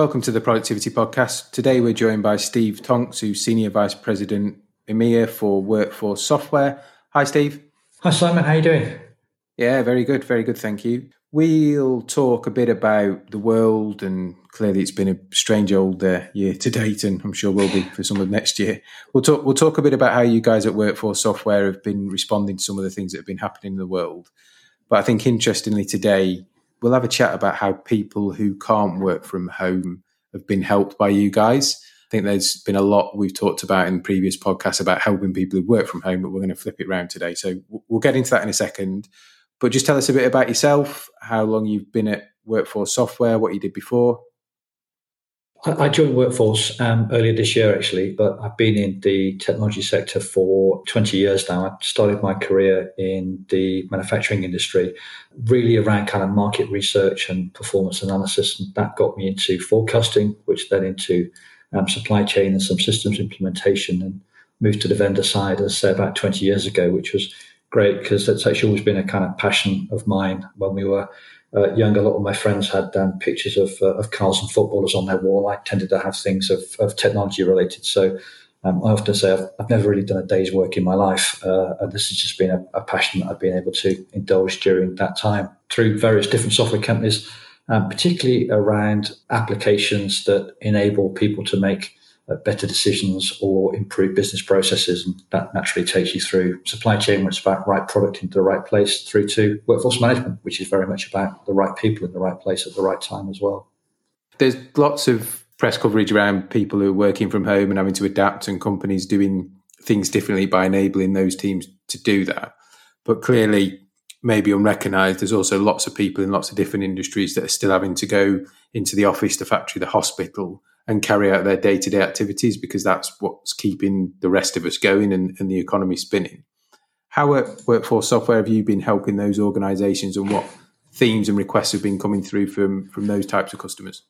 Welcome to the Productivity Podcast. Today we're joined by Steve Tonks, who's Senior Vice President EMEA for Workforce Software. Hi, Steve. Hi, Simon. How are you doing? Yeah, very good. Very good. Thank you. We'll talk a bit about the world, and clearly it's been a strange old uh, year to date, and I'm sure will be for some of next year. We'll talk. We'll talk a bit about how you guys at Workforce Software have been responding to some of the things that have been happening in the world. But I think interestingly today, we'll have a chat about how people who can't work from home have been helped by you guys. I think there's been a lot we've talked about in previous podcasts about helping people who work from home, but we're going to flip it around today. So we'll get into that in a second. But just tell us a bit about yourself, how long you've been at Workforce Software, what you did before. I joined Workforce um, earlier this year, actually, but I've been in the technology sector for 20 years now. I started my career in the manufacturing industry, really around kind of market research and performance analysis. And that got me into forecasting, which led into um, supply chain and some systems implementation and moved to the vendor side, as I say, about 20 years ago, which was great because that's actually always been a kind of passion of mine when we were uh, young, a lot of my friends had um, pictures of, uh, of cars and footballers on their wall. I tended to have things of, of technology related. So um, I often say I've, I've, never really done a day's work in my life. Uh, and this has just been a, a, passion that I've been able to indulge during that time through various different software companies, um, particularly around applications that enable people to make Uh, better decisions or improve business processes. And that naturally takes you through supply chain, which is about right product into the right place, through to workforce management, which is very much about the right people in the right place at the right time as well. There's lots of press coverage around people who are working from home and having to adapt, and companies doing things differently by enabling those teams to do that. But clearly, maybe unrecognized, there's also lots of people in lots of different industries that are still having to go into the office, the factory, the hospital, and carry out their day to day activities because that's what's keeping the rest of us going and, and, the economy spinning. How at Workforce Software have you been helping those organisations and what themes and requests have been coming through from, from those types of customers?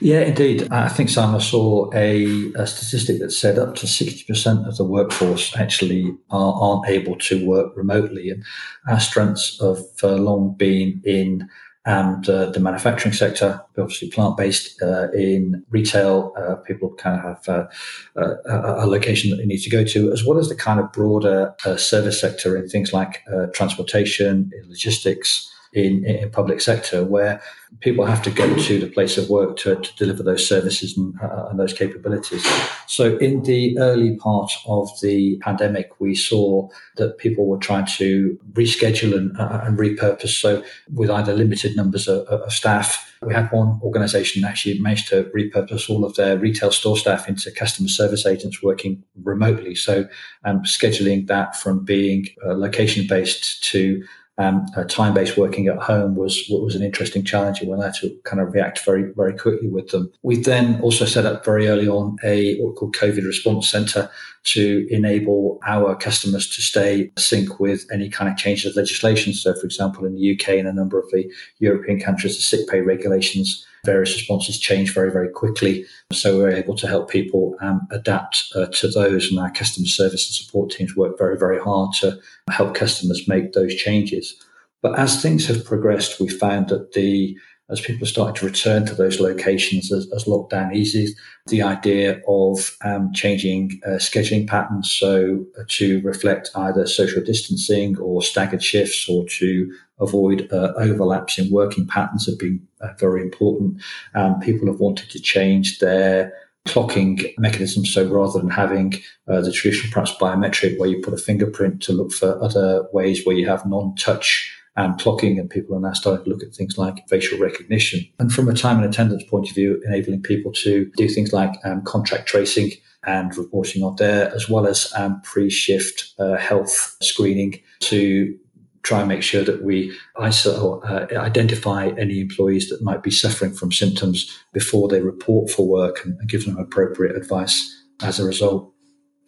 Yeah, indeed. I think Simon saw a, a, statistic that said up to 60% of the workforce actually are, aren't able to work remotely. And our strengths have uh, long been in and uh, the manufacturing sector, obviously plant based uh, in retail. Uh, people kind of have uh, uh, a location that they need to go to, as well as the kind of broader uh, service sector in things like transportation, logistics, in, in public sector where people have to go to the place of work to, to deliver those services and, uh, and, those capabilities. So, in the early part of the pandemic, we saw that people were trying to reschedule and, uh, and repurpose. So, with either limited numbers of, of staff, we had one organization actually managed to repurpose all of their retail store staff into customer service agents working remotely. So, um, scheduling that from being uh, location based to um, uh, time-based working at home was was an interesting challenge, and we had to kind of react very very quickly with them. We then also set up very early on a what we COVID response centre to enable our customers to stay sync with any kind of changes of legislation. So, for example, in the UK and a number of the European countries, the sick pay regulations various responses change very, very quickly. So we're able to help people um, adapt uh, to those, and our customer service and support teams work very, very hard to help customers make those changes. But as things have progressed, we found that the as people started to return to those locations as, as lockdown eases, the idea of um, changing uh, scheduling patterns, so uh, to reflect either social distancing or staggered shifts or to avoid uh, overlaps in working patterns have been uh, very important. Um, people have wanted to change their clocking mechanisms. So rather than having uh, the traditional perhaps biometric where you put a fingerprint to look for other ways where you have non-touch and clocking and people are now starting to look at things like facial recognition. And from a time and attendance point of view, enabling people to do things like um, contract tracing and reporting on there, as well as um, pre-shift uh, health screening to try and make sure that we isolate, uh, identify any employees that might be suffering from symptoms before they report for work and, and give them appropriate advice as a result.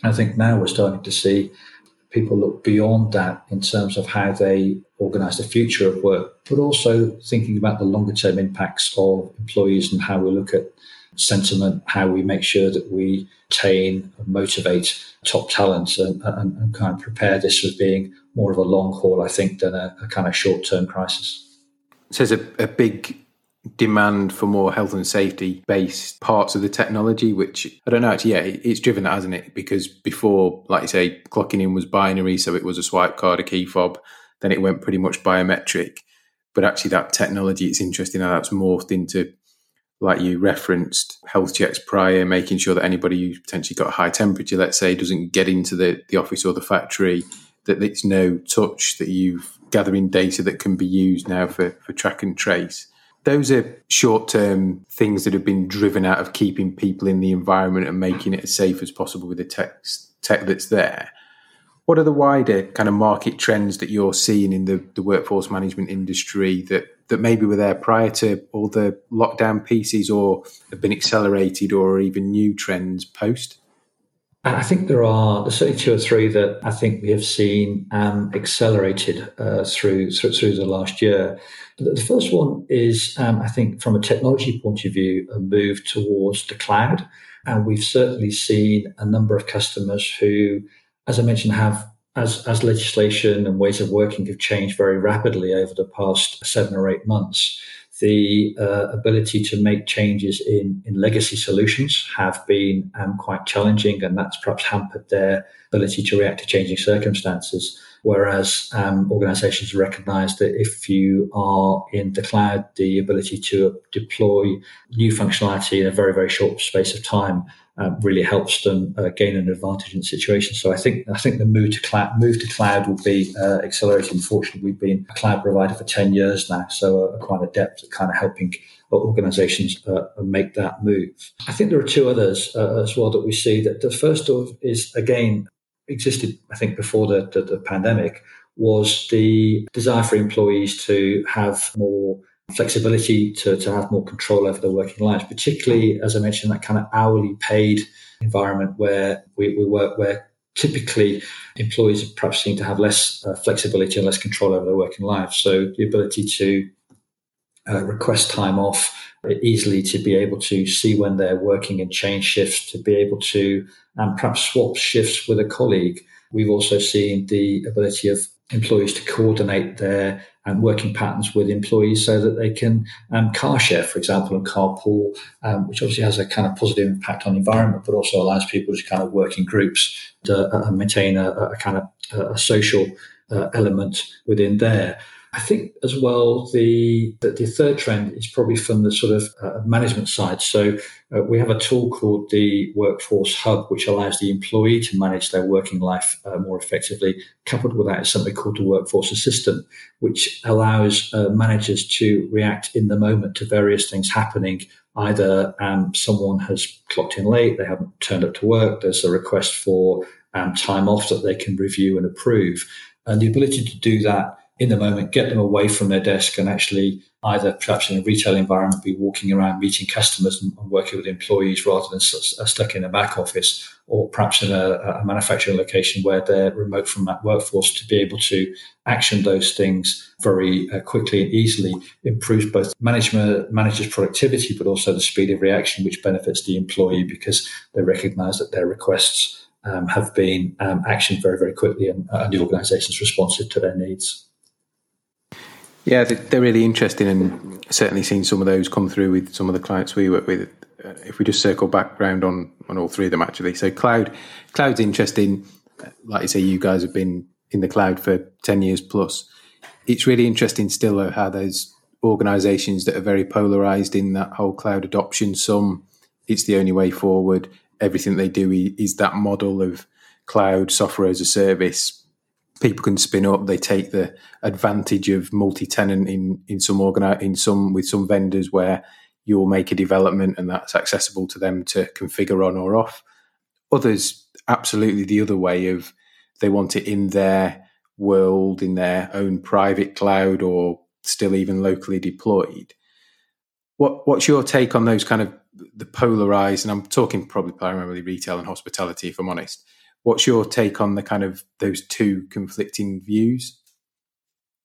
I think now we're starting to see people look beyond that in terms of how they organize the future of work, but also thinking about the longer term impacts of employees and how we look at sentiment, how we make sure that we retain and motivate top talent and, and, and, kind of prepare this as being more of a long haul, I think, than a, a kind of short term crisis. So there's a, a big demand for more health and safety based parts of the technology, which I don't know actually, yeah, it's driven that, hasn't it? Because before, like you say, clocking in was binary, so it was a swipe card, a key fob, then it went pretty much biometric. But actually, that technology, it's interesting how that's morphed into, like you referenced, health checks prior, making sure that anybody who potentially got a high temperature, let's say, doesn't get into the, the office or the factory, that it's no touch, that you've gathering data that can be used now for, for track and trace. Those are short term things that have been driven out of keeping people in the environment and making it as safe as possible with the tech, tech that's there. What are the wider kind of market trends that you're seeing in the, the workforce management industry that, that maybe were there prior to all the lockdown pieces or have been accelerated or even new trends post? I think there are there's certainly two or three that I think we have seen um, accelerated uh, through, through, through the last year. The first one is, um, I think, from a technology point of view, a move towards the cloud, and we've certainly seen a number of customers who as I mentioned, have as, as legislation and ways of working have changed very rapidly over the past seven or eight months, the uh, ability to make changes in, in legacy solutions have been um, quite challenging, and that's perhaps hampered their ability to react to changing circumstances. Whereas um, organizations recognize that if you are in the cloud, the ability to deploy new functionality in a very, very short space of time um, really helps them uh, gain an advantage in situations. So I think I think the move to cloud move to cloud will be uh, accelerated. Unfortunately, we've been a cloud provider for ten years now, so uh, quite adept at kind of helping organizations uh, make that move. I think there are two others uh, as well that we see. That the first of is again existed, I think, before the, the, the pandemic was the desire for employees to have more flexibility to, to have more control over their working lives, particularly, as I mentioned, that kind of hourly paid environment where we, we work, where typically employees perhaps seem to have less uh, flexibility and less control over their working lives. So the ability to uh, request time off easily to be able to see when they're working and change shifts, to be able to um, perhaps swap shifts with a colleague. We've also seen the ability of employees to coordinate their um, working patterns with employees so that they can um, car share, for example, and carpool, um, which obviously has a kind of positive impact on the environment, but also allows people to kind of work in groups to uh, maintain a, a, kind of a social uh, element within there. I think as well the the, third trend is probably from the sort of uh, management side. So uh, we have a tool called the Workforce Hub, which allows the employee to manage their working life uh, more effectively. Coupled with that is something called the Workforce Assistant, which allows uh, managers to react in the moment to various things happening. Either um, someone has clocked in late, they haven't turned up to work. There's a request for um, time off that they can review and approve, and the ability to do that in the moment, get them away from their desk and actually either perhaps in a retail environment be walking around meeting customers and, working with employees rather than uh, stuck in a back office or perhaps in a, a, manufacturing location where they're remote from that workforce to be able to action those things very uh, quickly and easily improves both management managers productivity but also the speed of reaction which benefits the employee because they recognize that their requests um, have been um, actioned very very quickly and, uh, the organization is responsive to their needs yeah, they're really interesting, and certainly seen some of those come through with some of the clients we work with. Uh, if we just circle back around on on all three of them, actually, so cloud, cloud's interesting. Like you say, you guys have been in the cloud for ten years plus. It's really interesting still how there's organisations that are very polarized in that whole cloud adoption. Some, it's the only way forward. Everything they do is that model of cloud software as a service people can spin up. They take the advantage of multi-tenant in in some organi- in some with some vendors where you'll make a development and that's accessible to them to configure on or off. Others, absolutely the other way of they want it in their world, in their own private cloud, or still even locally deployed. What what's your take on those kind of the polarized? And I'm talking probably primarily retail and hospitality, if I'm honest What's your take on the kind of those two conflicting views?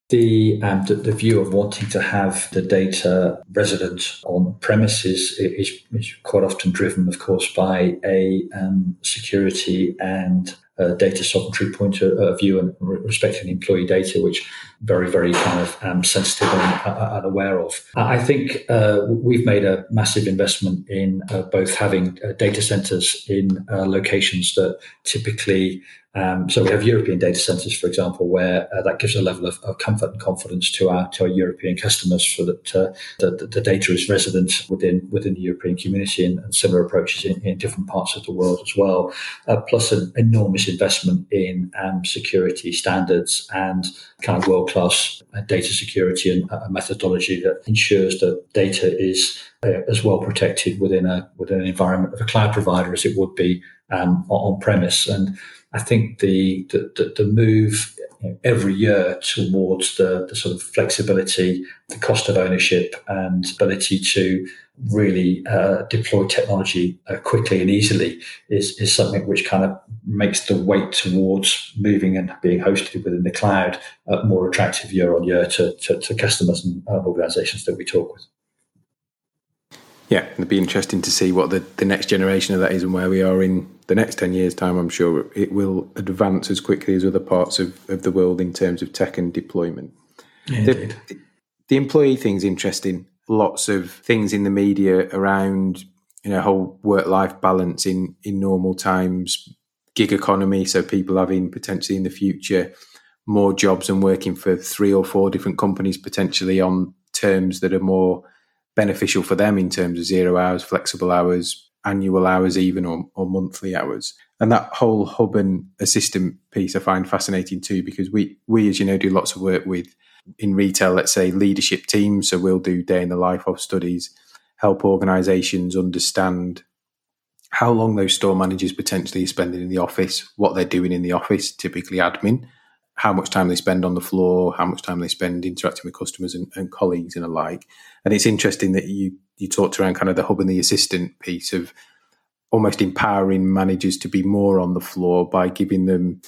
The, um, the, the view of wanting to have the data resident on premises is, is quite often driven, of course, by a um, security and uh, data sovereignty point of view and respecting employee data, which very, very kind of um, sensitive and, uh, and, aware of. I think uh, we've made a massive investment in uh, both having uh, data centers in uh, locations that typically um, so we have European data centers, for example, where uh, that gives a level of, of, comfort and confidence to our to our European customers for that uh, the, the, data is resident within within the European community and, and similar approaches in, in, different parts of the world as well. Uh, plus an enormous investment in um, security standards and kind of world class uh, data security and a methodology that ensures that data is uh, as well protected within a within an environment of a cloud provider as it would be um, on premise and I think the the, the move every year towards the, the sort of flexibility, the cost of ownership, and ability to really uh, deploy technology uh, quickly and easily is, is something which kind of makes the weight towards moving and being hosted within the cloud uh, more attractive year on year to, to, to customers and uh, organizations that we talk with. Yeah, it'd be interesting to see what the, the next generation of that is and where we are in the next 10 years' time. I'm sure it will advance as quickly as other parts of, of the world in terms of tech and deployment. the, the employee thing's interesting. Lots of things in the media around you know whole work life balance in in normal times, gig economy, so people having potentially in the future more jobs and working for three or four different companies potentially on terms that are more beneficial for them in terms of zero hours, flexible hours, annual hours, even or, or monthly hours. And that whole hub and assistant piece I find fascinating too, because we, we, as you know, do lots of work with in retail, let's say leadership teams. So we'll do day in the life of studies, help organizations understand how long those store managers potentially are spending in the office, what they're doing in the office, typically admin, how much time they spend on the floor, how much time they spend interacting with customers and, and colleagues and alike. And it's interesting that you you talked around kind of the hub and the assistant piece of almost empowering managers to be more on the floor by giving them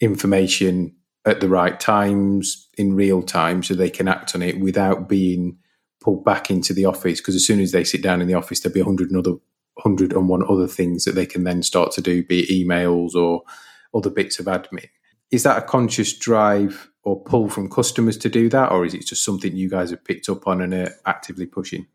information at the right times in real time so they can act on it without being pulled back into the office because as soon as they sit down in the office there'll be 100 and other 101 other things that they can then start to do be it emails or other bits of admin is that a conscious drive or pull from customers to do that, or is it just something you guys have picked up on and are actively pushing?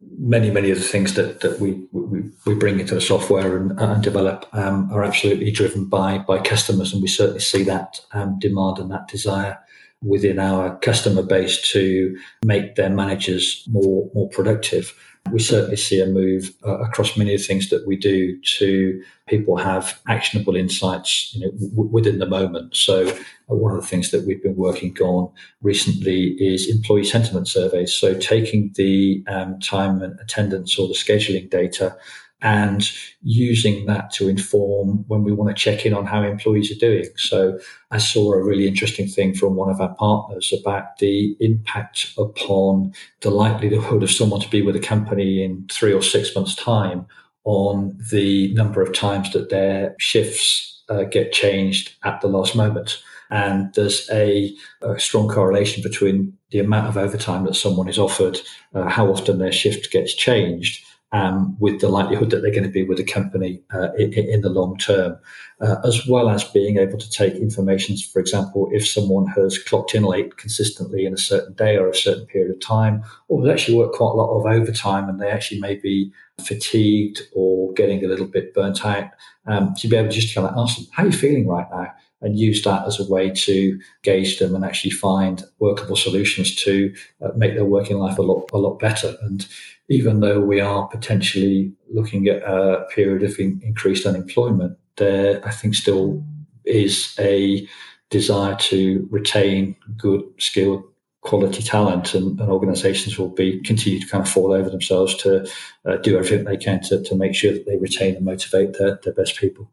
Many, many of the things that, that we, we, we bring into the software and, and develop um, are absolutely driven by by customers, and we certainly see that um, demand and that desire within our customer base to make their managers more more productive we certainly see a move uh, across many of the things that we do to people have actionable insights you know, w- within the moment. So uh, one of the things that we've been working on recently is employee sentiment surveys. So taking the um, time and attendance or the scheduling data and using that to inform when we want to check in on how employees are doing. So I saw a really interesting thing from one of our partners about the impact upon the likelihood of someone to be with a company in three or six months' time on the number of times that their shifts uh, get changed at the last moment. And there's a, a, strong correlation between the amount of overtime that someone is offered, uh, how often their shift gets changed, um, with the likelihood that they're going to be with a company uh, in, in, the long term, uh, as well as being able to take information. For example, if someone has clocked in late consistently in a certain day or a certain period of time, or has actually worked quite a lot of overtime and they actually may be fatigued or getting a little bit burnt out, um, to be able to just kind of ask them, "How are you feeling right now?" And use that as a way to gauge them and actually find workable solutions to uh, make their working life a lot a lot better. And even though we are potentially looking at a period of in, increased unemployment, there I think still is a desire to retain good, skilled, quality talent, and, and organisations will be continue to kind of fall over themselves to uh, do everything they can to, to make sure that they retain and motivate their, their best people.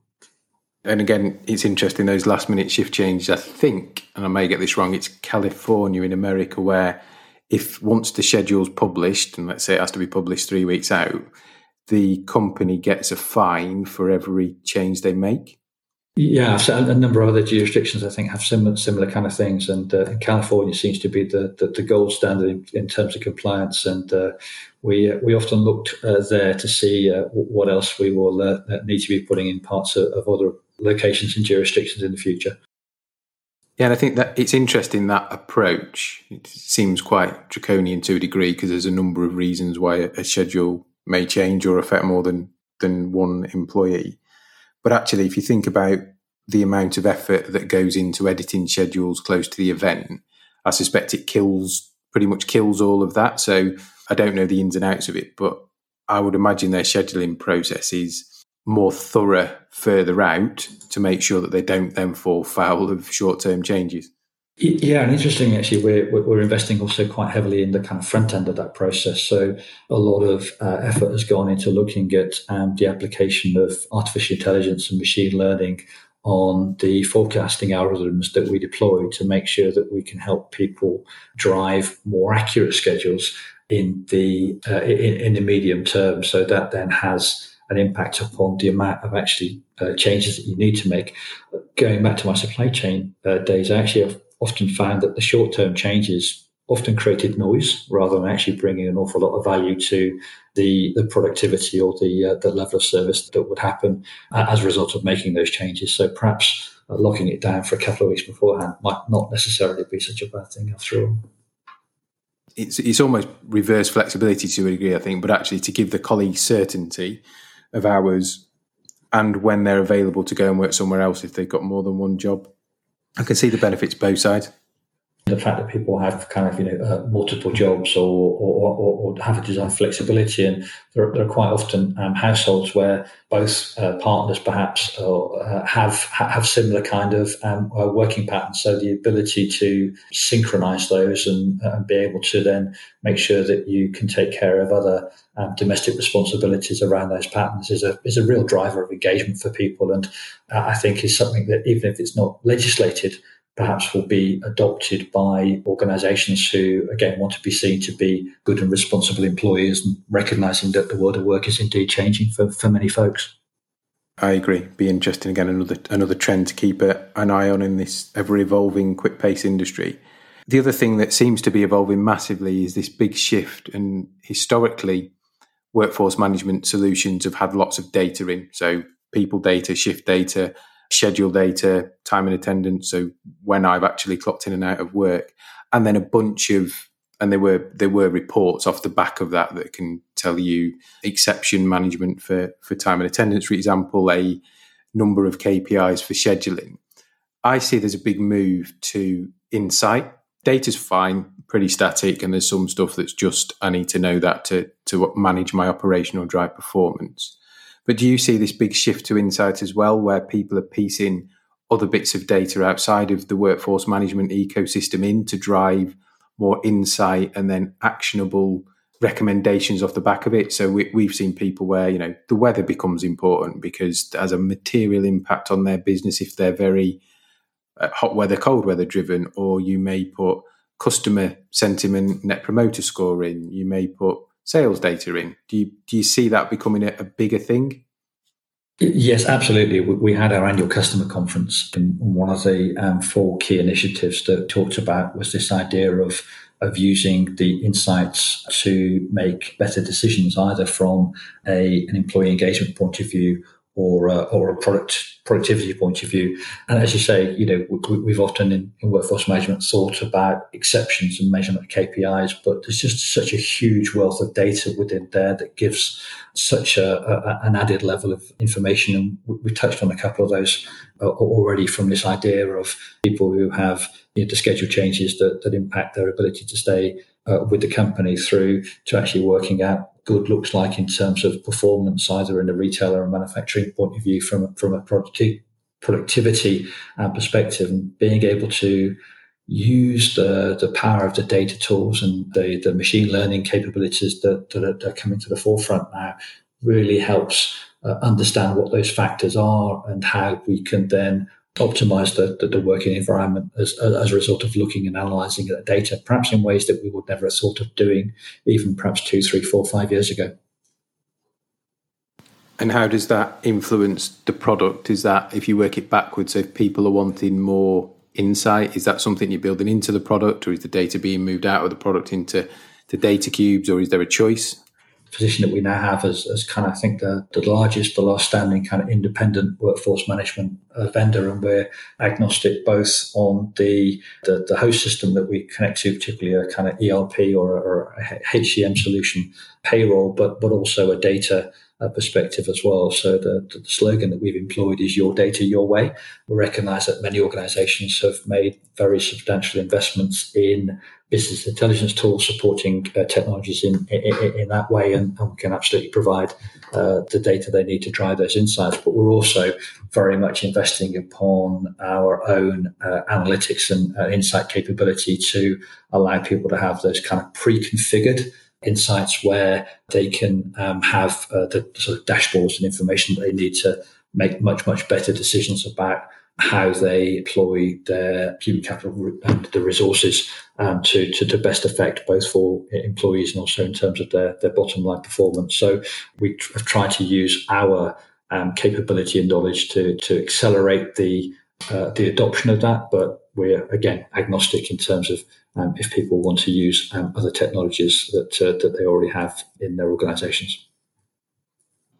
And again, it's interesting those last minute shift changes. I think, and I may get this wrong, it's California in America where if once the schedule's published, and let's say it has to be published three weeks out, the company gets a fine for every change they make. Yeah, a number of other jurisdictions I think have similar similar kind of things, and uh, California seems to be the, the, the gold standard in, in, terms of compliance. And uh, we uh, we often looked uh, there to see uh, what else we will need to be putting in parts of, of other locations and jurisdictions in the future. Yeah, and I think that it's interesting that approach. It seems quite draconian to a degree because there's a number of reasons why a schedule may change or affect more than than one employee. But actually, if you think about the amount of effort that goes into editing schedules close to the event, I suspect it kills pretty much kills all of that. So I don't know the ins and outs of it, but I would imagine their scheduling process is more thorough further out to make sure that they don't then fall foul of short term changes. Yeah, and interesting actually, we're, we're investing also quite heavily in the kind of front end of that process. So a lot of uh, effort has gone into looking at um, the application of artificial intelligence and machine learning on the forecasting algorithms that we deploy to make sure that we can help people drive more accurate schedules in the uh, in, in the medium term. So that then has an impact upon the amount of actually uh, changes that you need to make. Going back to my supply chain uh, days, I actually have often found that the short term changes often created noise rather than actually bringing an awful lot of value to the, the productivity or the, uh, the level of service that would happen uh, as a result of making those changes. So perhaps uh, locking it down for a couple of weeks beforehand might not necessarily be such a bad thing after all it's it's almost reverse flexibility to a degree, I think, but actually to give the colleagues certainty of hours and when they're available to go and work somewhere else if they've got more than one job. I can see the benefits both sides the fact that people have kind of you know uh, multiple jobs or or, or or, have a design flexibility, and there, there are quite often um, households where both uh, partners perhaps uh, have have similar kind of um, uh, working patterns. So the ability to synchronize those and, and, uh, be able to then make sure that you can take care of other um, domestic responsibilities around those patterns is a is a real driver of engagement for people, and uh, I think is something that even if it's not legislated perhaps will be adopted by organizations who, again, want to be seen to be good and responsible employers and recognizing that the world of work is indeed changing for, for many folks. I agree. Be interesting again, another another trend to keep an eye on in this ever evolving, quick pace industry. The other thing that seems to be evolving massively is this big shift. And historically, workforce management solutions have had lots of data in. So people data, shift data, schedule data, time and attendance. So when I've actually clocked in and out of work, and then a bunch of and there were there were reports off the back of that that can tell you exception management for for time and attendance, for example, a number of KPIs for scheduling. I see there's a big move to insight. Data's fine, pretty static, and there's some stuff that's just I need to know that to to manage my operational drive performance. But do you see this big shift to insight as well, where people are piecing other bits of data outside of the workforce management ecosystem in to drive more insight and then actionable recommendations off the back of it? So we, have seen people where you know the weather becomes important because it has a material impact on their business if they're very uh, hot weather, cold weather driven, or you may put customer sentiment, net promoter score in. You may put sales data in. Do you do you see that becoming a, a bigger thing? Yes, absolutely. We had our annual customer conference, and one of the um, four key initiatives that talked about was this idea of of using the insights to make better decisions, either from a, an employee engagement point of view or uh, or a product productivity point of view. And as you say, you know, we, have often in, in, workforce management thought about exceptions and measurement KPIs, but there's just such a huge wealth of data within there that gives such a, a, an added level of information. And we touched on a couple of those uh, already from this idea of people who have you know, the schedule changes that, that impact their ability to stay uh, with the company through to actually working out good looks like in terms of performance, either in a retailer or manufacturing point of view from, from a productivity, productivity uh, perspective and being able to use the, the power of the data tools and the, the machine learning capabilities that, that, are, that are coming to the forefront now really helps uh, understand what those factors are and how we can then optimize the, the, the, working environment as, as a result of looking and analyzing the data, perhaps in ways that we would never have thought of doing even perhaps two, three, four, five years ago. And how does that influence the product? Is that if you work it backwards, if people are wanting more insight, is that something you're building into the product, or is the data being moved out of the product into the data cubes, or is there a choice? Position that we now have as, as kind of, I think, the, the largest, the last standing kind of independent workforce management uh, vendor. And we're agnostic both on the, the, the, host system that we connect to, particularly a kind of ERP or, or a HCM solution, payroll, but, but also a data uh, perspective as well. So the, the, slogan that we've employed is your data, your way. We recognize that many organizations have made very substantial investments in business intelligence tools supporting uh, technologies in, in, in, that way, and, and, we can absolutely provide uh, the data they need to drive those insights. But we're also very much investing upon our own uh, analytics and uh, insight capability to allow people to have those kind of pre-configured insights where they can um, have uh, the sort of dashboards and information that they need to make much much better decisions about how they employ their human capital and the resources um, to, to, to best effect both for employees and also in terms of their, their bottom line performance. So we have tried to use our um, capability and knowledge to, to accelerate the uh, the adoption of that, but we're again agnostic in terms of um, if people want to use um, other technologies that uh, that they already have in their organisations.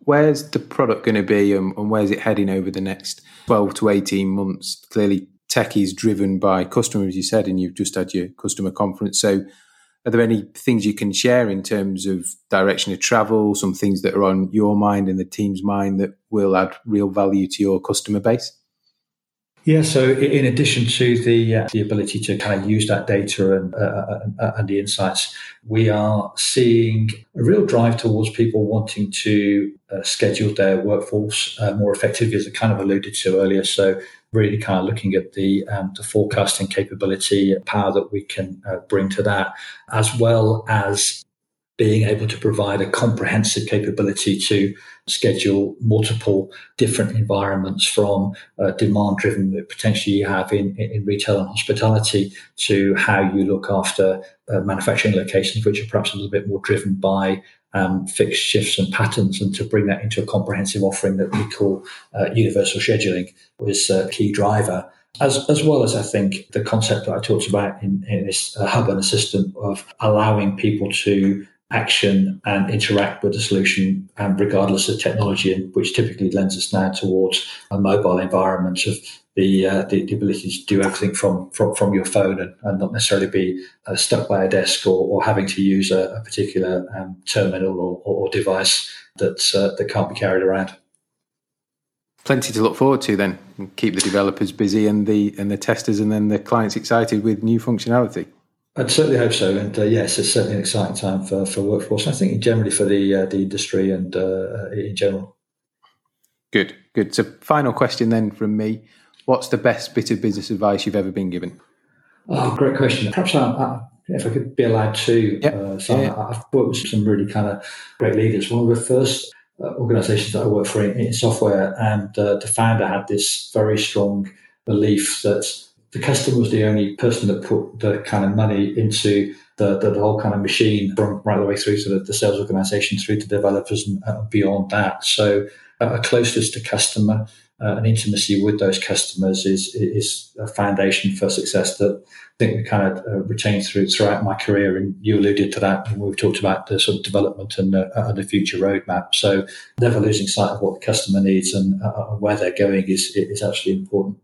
Where's the product going to be, and, and where's it heading over the next twelve to eighteen months? Clearly, tech is driven by customers, you said, and you've just had your customer conference. So, are there any things you can share in terms of direction of travel? Some things that are on your mind and the team's mind that will add real value to your customer base? Yeah, so in addition to the uh, the ability to kind of use that data and uh, uh, and the insights, we are seeing a real drive towards people wanting to uh, schedule their workforce uh, more effectively, as I kind of alluded to earlier. So really kind of looking at the um, the forecasting capability, power that we can uh, bring to that, as well as being able to provide a comprehensive capability to schedule multiple different environments from uh, demand driven that potentially you have in, in retail and hospitality to how you look after uh, manufacturing locations, which are perhaps a little bit more driven by um, fixed shifts and patterns, and to bring that into a comprehensive offering that we call uh, universal scheduling was a key driver. As, as well as I think the concept that I talked about in, in this uh, hub and assistant of allowing people to action and interact with the solution, um, regardless of technology, and which typically lends us now towards a mobile environment of the, uh, the, the, ability to do everything from from, from your phone and, and not necessarily be uh, stuck by a desk or, or having to use a, a particular um, terminal or, or, device that uh, that can't be carried around. Plenty to look forward to then. Keep the developers busy and the and the testers and then the clients excited with new functionality. I'd certainly hope so, and uh, yes, it's certainly an exciting time for, for workforce. I think generally for the uh, the industry and uh, in general. Good, good. So, final question then from me: What's the best bit of business advice you've ever been given? Oh, great question. Perhaps I, I, if I could be allowed to, yep. uh, so yeah. I, have worked with some really kind of great leaders. One of the first uh, organisations that I worked for in, in software, and uh, the founder had this very strong belief that the customer was the only person that put the kind of money into the, the, the whole kind of machine from right the way through to the, the sales organization, through to developers and uh, beyond that. So uh, a closeness to customer, uh, an intimacy with those customers is is a foundation for success that I think we kind of uh, retained through throughout my career. And you alluded to that when we've talked about the sort of development and, uh, and the future roadmap. So never losing sight of what the customer needs and uh, where they're going is is absolutely important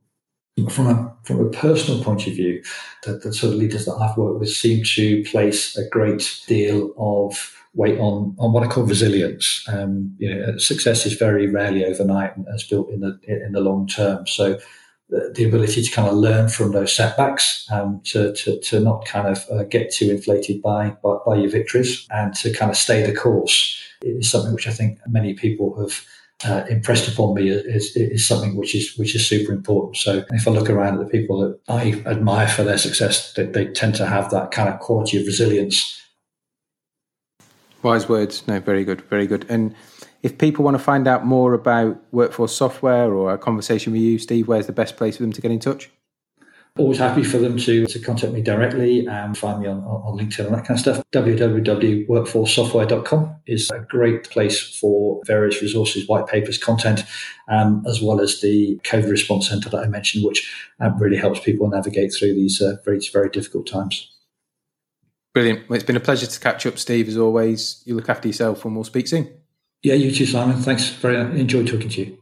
from a from a personal point of view, the, the sort of leaders that I've worked with seem to place a great deal of weight on on what I call resilience. Um, you know, success is very rarely overnight and is built in the in the long term. So the, the ability to kind of learn from those setbacks, um, to, to to not kind of uh, get too inflated by, by by your victories, and to kind of stay the course is something which I think many people have uh, impressed upon me is, is something which is which is super important. So if I look around at the people that I admire for their success, they, they tend to have that kind of quality of resilience. Wise words. No, very good, very good. And if people want to find out more about workforce software or a conversation with you, Steve, where's the best place for them to get in touch? Always happy for them to, to contact me directly and find me on, on LinkedIn and that kind of stuff. www.workforcesoftware.com is a great place for various resources, white papers, content, um, as well as the COVID response center that I mentioned, which um, really helps people navigate through these uh, very, very difficult times. Brilliant. Well, it's been a pleasure to catch up, Steve, as always. You look after yourself and we'll speak soon. Yeah, you too, Simon. Thanks. Very enjoyed talking to you.